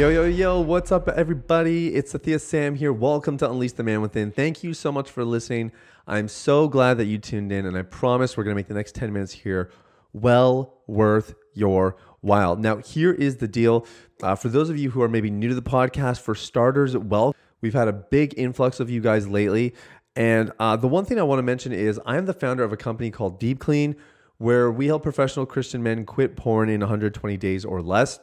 Yo, yo, yo, what's up, everybody? It's Sathiya Sam here. Welcome to Unleash the Man Within. Thank you so much for listening. I'm so glad that you tuned in, and I promise we're going to make the next 10 minutes here well worth your while. Now, here is the deal. Uh, for those of you who are maybe new to the podcast, for starters, well, we've had a big influx of you guys lately. And uh, the one thing I want to mention is I'm the founder of a company called Deep Clean, where we help professional Christian men quit porn in 120 days or less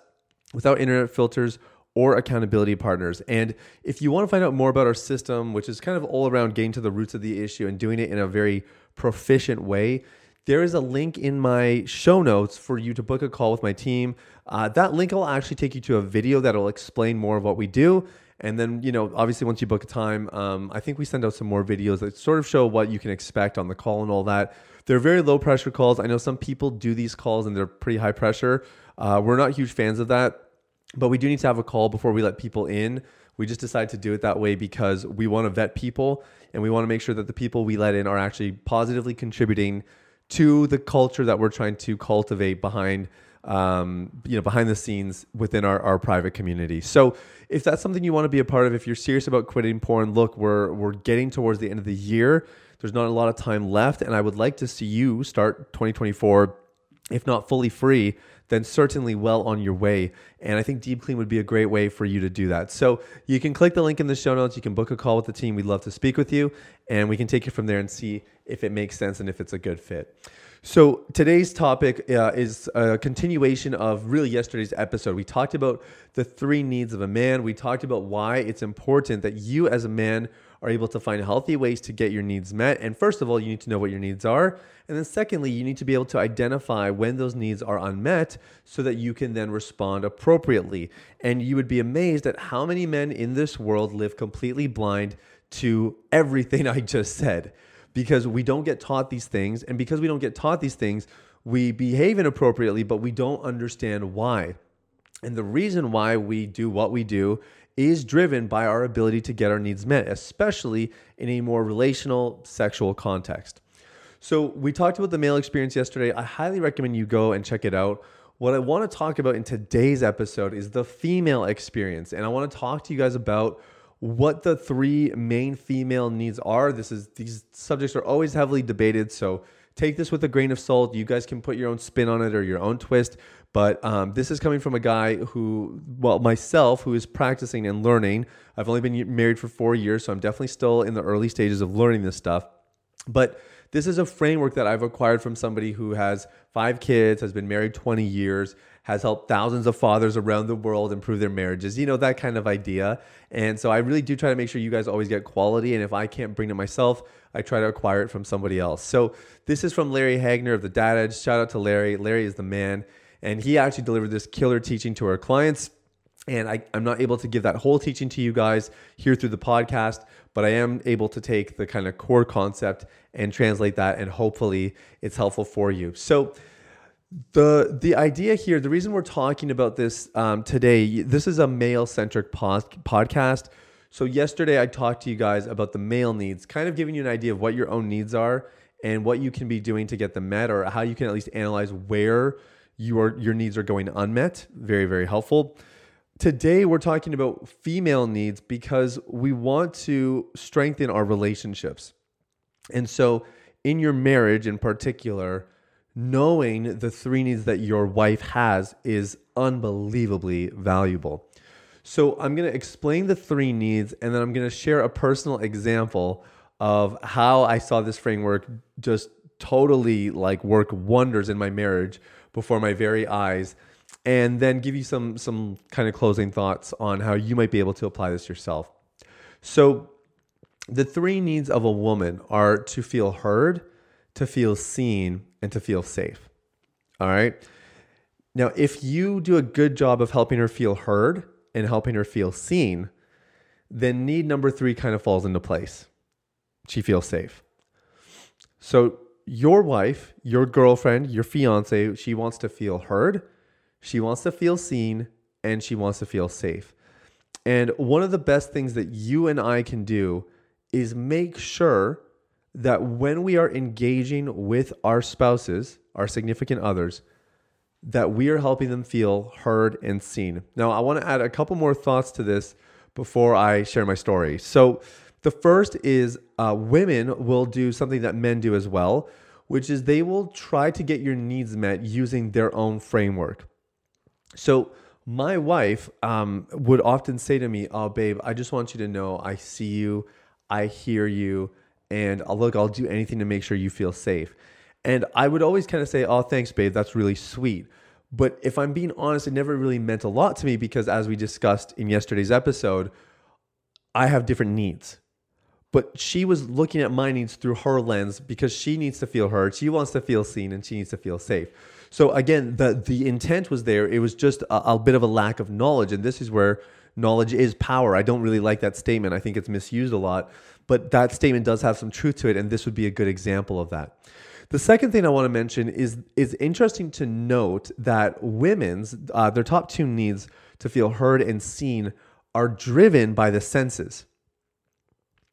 without internet filters or accountability partners. And if you want to find out more about our system, which is kind of all around getting to the roots of the issue and doing it in a very proficient way, there is a link in my show notes for you to book a call with my team. Uh, that link will actually take you to a video that'll explain more of what we do. And then, you know, obviously, once you book a time, um, I think we send out some more videos that sort of show what you can expect on the call and all that. They're very low pressure calls. I know some people do these calls and they're pretty high pressure. Uh, we're not huge fans of that, but we do need to have a call before we let people in. We just decided to do it that way because we want to vet people and we want to make sure that the people we let in are actually positively contributing to the culture that we're trying to cultivate behind um, you know behind the scenes within our, our private community so if that's something you want to be a part of if you're serious about quitting porn look we're we're getting towards the end of the year there's not a lot of time left and i would like to see you start 2024 if not fully free, then certainly well on your way. And I think Deep Clean would be a great way for you to do that. So you can click the link in the show notes. You can book a call with the team. We'd love to speak with you, and we can take it from there and see if it makes sense and if it's a good fit. So today's topic uh, is a continuation of really yesterday's episode. We talked about the three needs of a man. We talked about why it's important that you as a man are able to find healthy ways to get your needs met. And first of all, you need to know what your needs are. And then secondly, you need to be able to identify when those needs are unmet so that you can then respond appropriately. And you would be amazed at how many men in this world live completely blind to everything I just said because we don't get taught these things. And because we don't get taught these things, we behave inappropriately, but we don't understand why. And the reason why we do what we do is driven by our ability to get our needs met, especially in a more relational sexual context. So, we talked about the male experience yesterday. I highly recommend you go and check it out. What I want to talk about in today's episode is the female experience. And I want to talk to you guys about what the three main female needs are. This is these subjects are always heavily debated, so take this with a grain of salt. You guys can put your own spin on it or your own twist. But um, this is coming from a guy who, well, myself, who is practicing and learning. I've only been married for four years, so I'm definitely still in the early stages of learning this stuff. But this is a framework that I've acquired from somebody who has five kids, has been married 20 years, has helped thousands of fathers around the world improve their marriages, you know, that kind of idea. And so I really do try to make sure you guys always get quality. And if I can't bring it myself, I try to acquire it from somebody else. So this is from Larry Hagner of the Dad Edge. Shout out to Larry. Larry is the man. And he actually delivered this killer teaching to our clients. And I, am not able to give that whole teaching to you guys here through the podcast, but I am able to take the kind of core concept and translate that, and hopefully it's helpful for you. So, the the idea here, the reason we're talking about this um, today, this is a male centric podcast. So yesterday I talked to you guys about the male needs, kind of giving you an idea of what your own needs are and what you can be doing to get them met, or how you can at least analyze where your your needs are going unmet. Very very helpful. Today we're talking about female needs because we want to strengthen our relationships. And so in your marriage in particular, knowing the three needs that your wife has is unbelievably valuable. So I'm going to explain the three needs and then I'm going to share a personal example of how I saw this framework just totally like work wonders in my marriage before my very eyes and then give you some some kind of closing thoughts on how you might be able to apply this yourself. So the three needs of a woman are to feel heard, to feel seen, and to feel safe. All right? Now, if you do a good job of helping her feel heard and helping her feel seen, then need number three kind of falls into place. She feels safe. So, your wife, your girlfriend, your fiance, she wants to feel heard, she wants to feel seen, and she wants to feel safe. And one of the best things that you and I can do is make sure that when we are engaging with our spouses, our significant others, that we are helping them feel heard and seen. Now, I want to add a couple more thoughts to this before I share my story. So, the first is uh, women will do something that men do as well, which is they will try to get your needs met using their own framework. So, my wife um, would often say to me, Oh, babe, I just want you to know I see you, I hear you, and I'll, uh, look, I'll do anything to make sure you feel safe. And I would always kind of say, Oh, thanks, babe, that's really sweet. But if I'm being honest, it never really meant a lot to me because, as we discussed in yesterday's episode, I have different needs. But she was looking at my needs through her lens because she needs to feel heard. She wants to feel seen and she needs to feel safe. So again, the the intent was there. It was just a, a bit of a lack of knowledge, and this is where knowledge is power. I don't really like that statement. I think it's misused a lot, but that statement does have some truth to it, and this would be a good example of that. The second thing I want to mention is is interesting to note that women's uh, their top two needs to feel heard and seen are driven by the senses.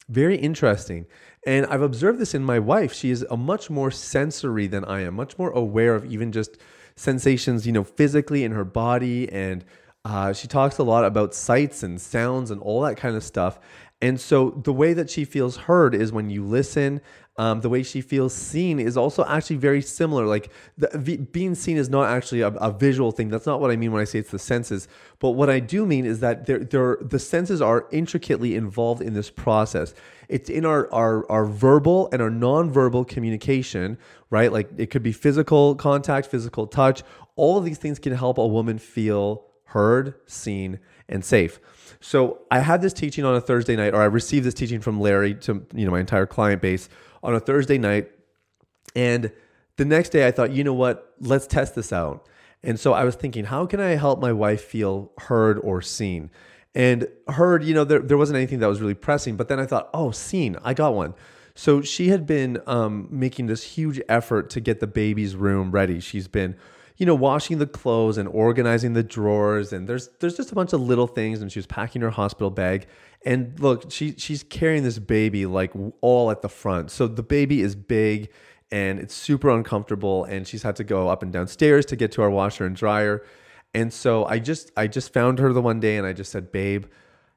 Very interesting. And I've observed this in my wife. She is a much more sensory than I am, much more aware of even just sensations, you know, physically in her body. And uh, she talks a lot about sights and sounds and all that kind of stuff. And so the way that she feels heard is when you listen. Um, the way she feels seen is also actually very similar. Like the, being seen is not actually a, a, visual thing. That's not what I mean when I say it's the senses. But what I do mean is that the senses are intricately involved in this process. It's in our, our, our verbal and our nonverbal communication, right? Like it could be physical contact, physical touch. All of these things can help a woman feel heard, seen, and safe. So I had this teaching on a Thursday night, or I received this teaching from Larry to you know my entire client base on a Thursday night, and the next day I thought, you know what, let's test this out. And so I was thinking, how can I help my wife feel heard or seen? And heard, you know, there, there wasn't anything that was really pressing, but then I thought, oh, seen, I got one. So she had been um, making this huge effort to get the baby's room ready. She's been you know, washing the clothes and organizing the drawers. And there's there's just a bunch of little things. And she was packing her hospital bag. And look, she she's carrying this baby like all at the front. So the baby is big and it's super uncomfortable. And she's had to go up and down stairs to get to our washer and dryer. And so I just I just found her the one day and I just said, babe,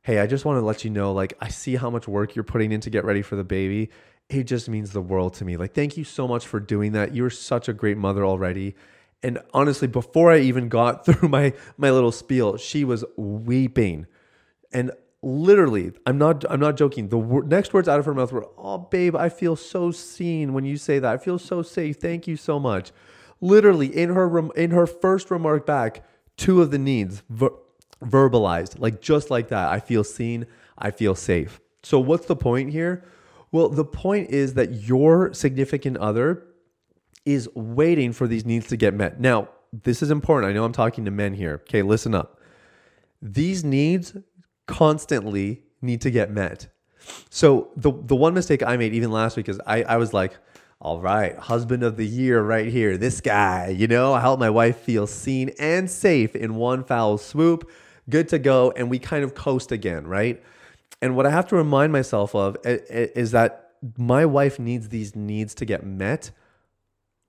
hey, I just want to let you know, like, I see how much work you're putting in to get ready for the baby. It just means the world to me. Like, thank you so much for doing that. You're such a great mother already. And honestly, before I even got through my my little spiel, she was weeping, and literally, I'm not I'm not joking. The wor- next words out of her mouth were, "Oh, babe, I feel so seen when you say that. I feel so safe. Thank you so much." Literally, in her rem- in her first remark back, two of the needs ver- verbalized, like just like that. I feel seen. I feel safe. So, what's the point here? Well, the point is that your significant other is waiting for these needs to get met. Now, this is important. I know I'm talking to men here. Okay, listen up. These needs constantly need to get met. So the the one mistake I made even last week is I, I was like, all right, husband of the year right here, this guy, you know, I help my wife feel seen and safe in one foul swoop, good to go, and we kind of coast again, right? And what I have to remind myself of is that my wife needs these needs to get met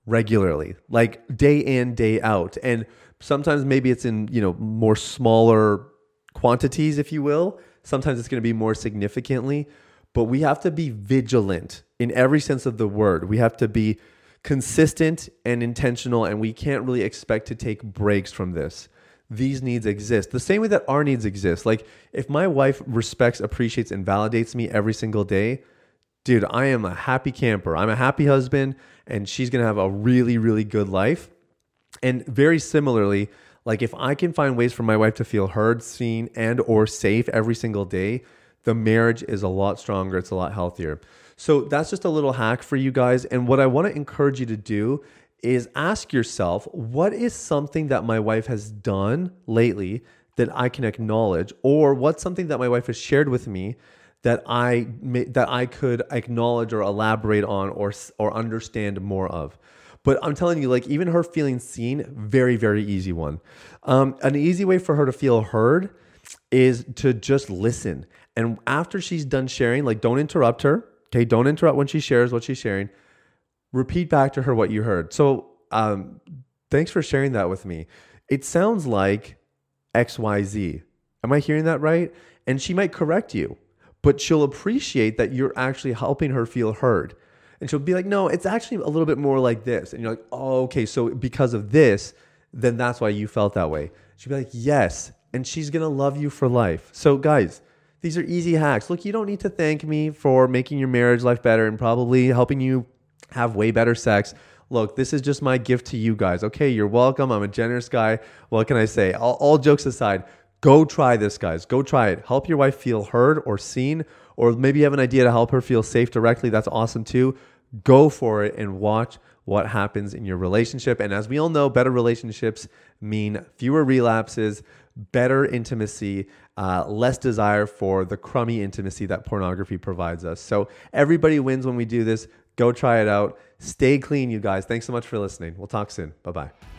regularly, like day in, day out. And sometimes maybe it's in, you know, more smaller quantities, if you will. Sometimes it's going to be more significantly, but we have to be vigilant in every sense of the word. We have to be consistent and intentional, and we can't really expect to take breaks from this. These needs exist the same way that our needs exist. Like, if my wife respects, appreciates, and validates me every single day, dude, I am a happy camper. I'm a happy husband, and she's gonna have a really, really good life. And very similarly, like if I can find ways for my wife to feel heard, seen, and or safe every single day, the marriage is a lot stronger. It's a lot healthier. So that's just a little hack for you guys. And what I want to encourage you to do is ask yourself what is something that my wife has done lately that I can acknowledge, or what's something that my wife has shared with me that I that I could acknowledge or elaborate on or or understand more of. But I'm telling you, like even her feeling seen, very very easy one. Um, an easy way for her to feel heard is to just listen. And after she's done sharing, like don't interrupt her. Okay, don't interrupt when she shares what she's sharing. Repeat back to her what you heard. So, um, thanks for sharing that with me. It sounds like XYZ. Am I hearing that right? And she might correct you but she'll appreciate that you're actually helping her feel heard. And she'll be like, no, it's actually a little bit more like this. And you're like, oh, okay. So because of this, then that's why you felt that way. She'll be like, yes. And she's to love you for life. So, guys, these are easy hacks. Look, you don't need to thank me for making your marriage life better and probably helping you have way better sex. Look, this is just my gift to you guys. Okay, you're welcome. I'm a generous guy. What can I say? All, all jokes aside, Go try this, guys. Go try it. Help your wife feel heard or seen, or maybe you have an idea to help her feel safe directly. That's awesome too. Go for it and watch what happens in your relationship. And as we all know, better relationships mean fewer relapses, better intimacy, uh, less desire for the crummy intimacy that pornography provides us. So everybody wins when we do this. Go try it out. Stay clean, you guys. Thanks so much for listening. We'll talk soon. Bye bye.